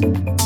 you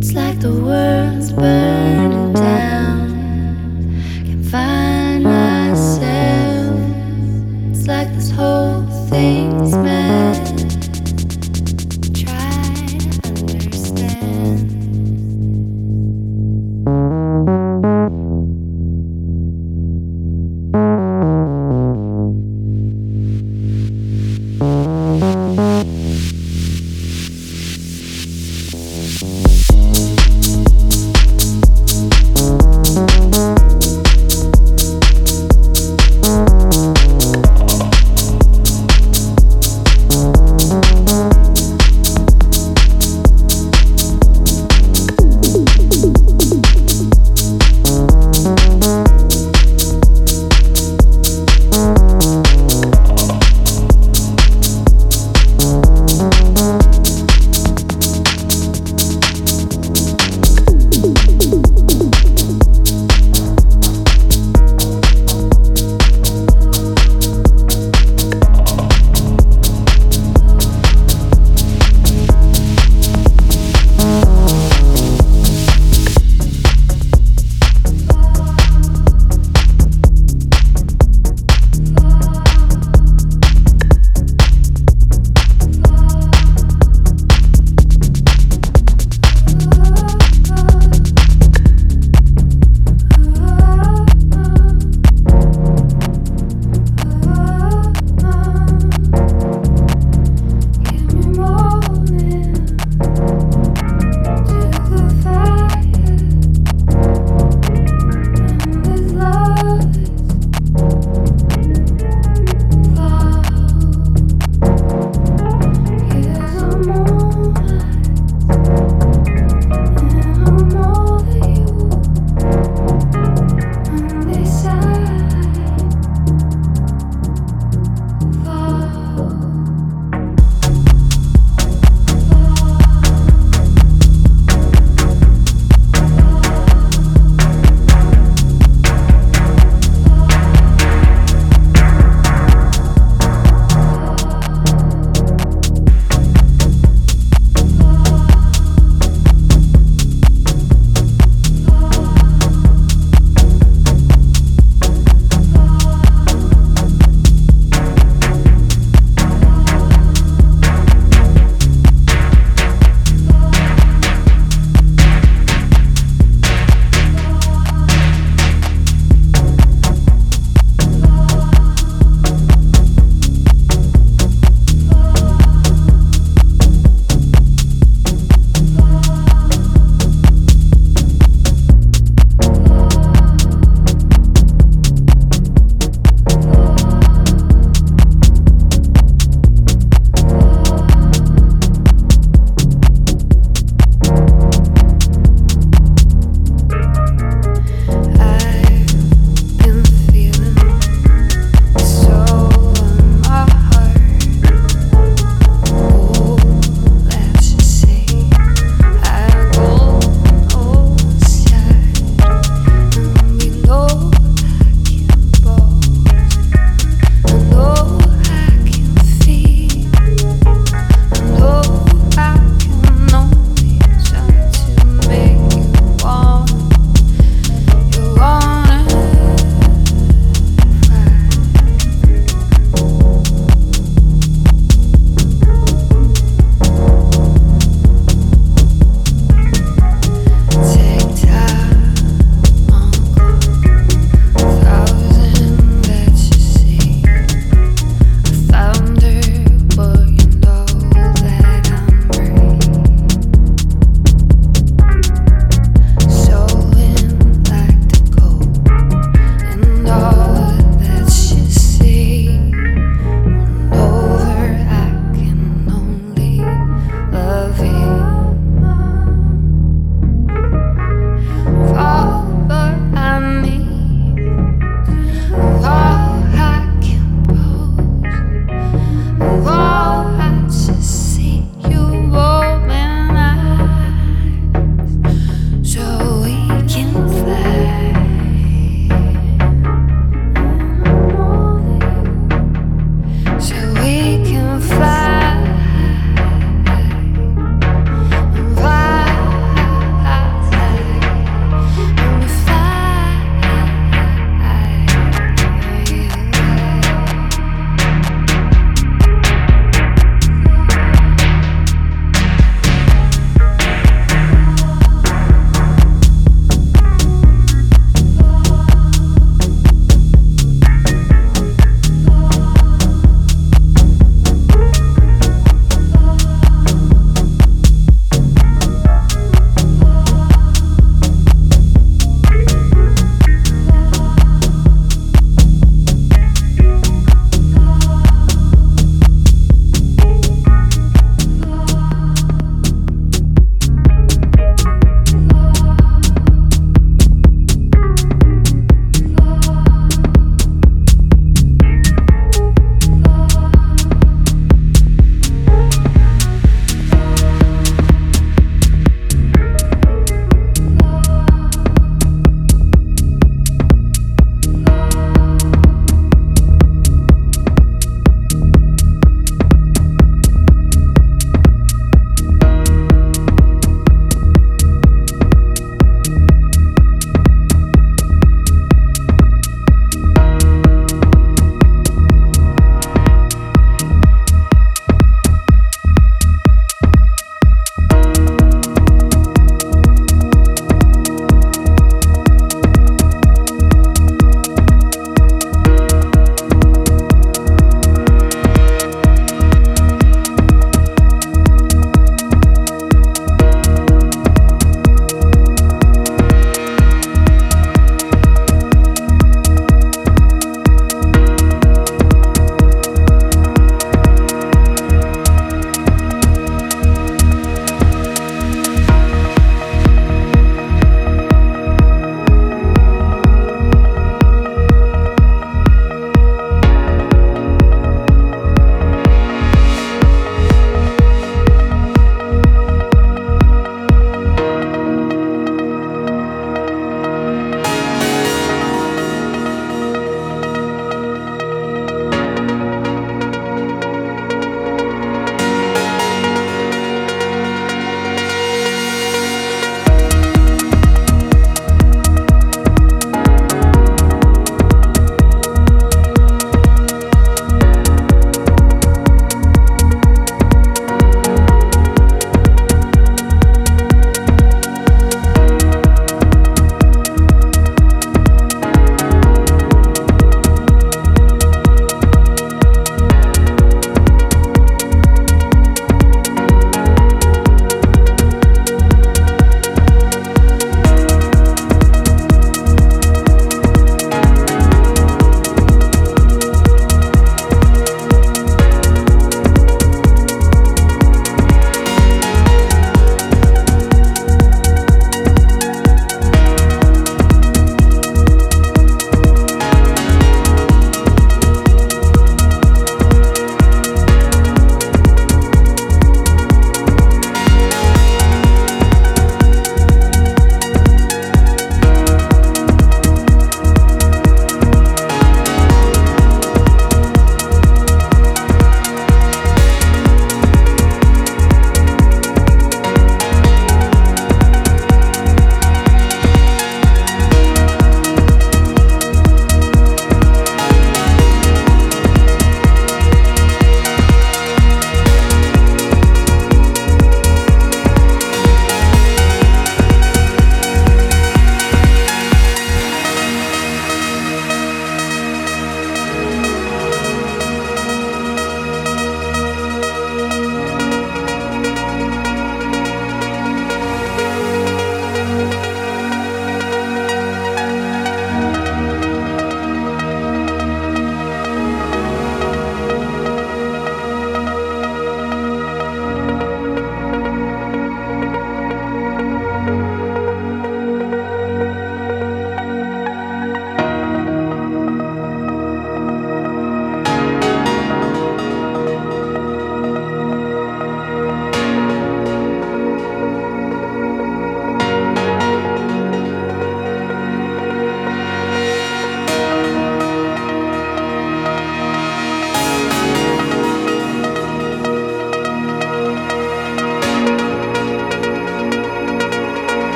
It's like the world's burning down.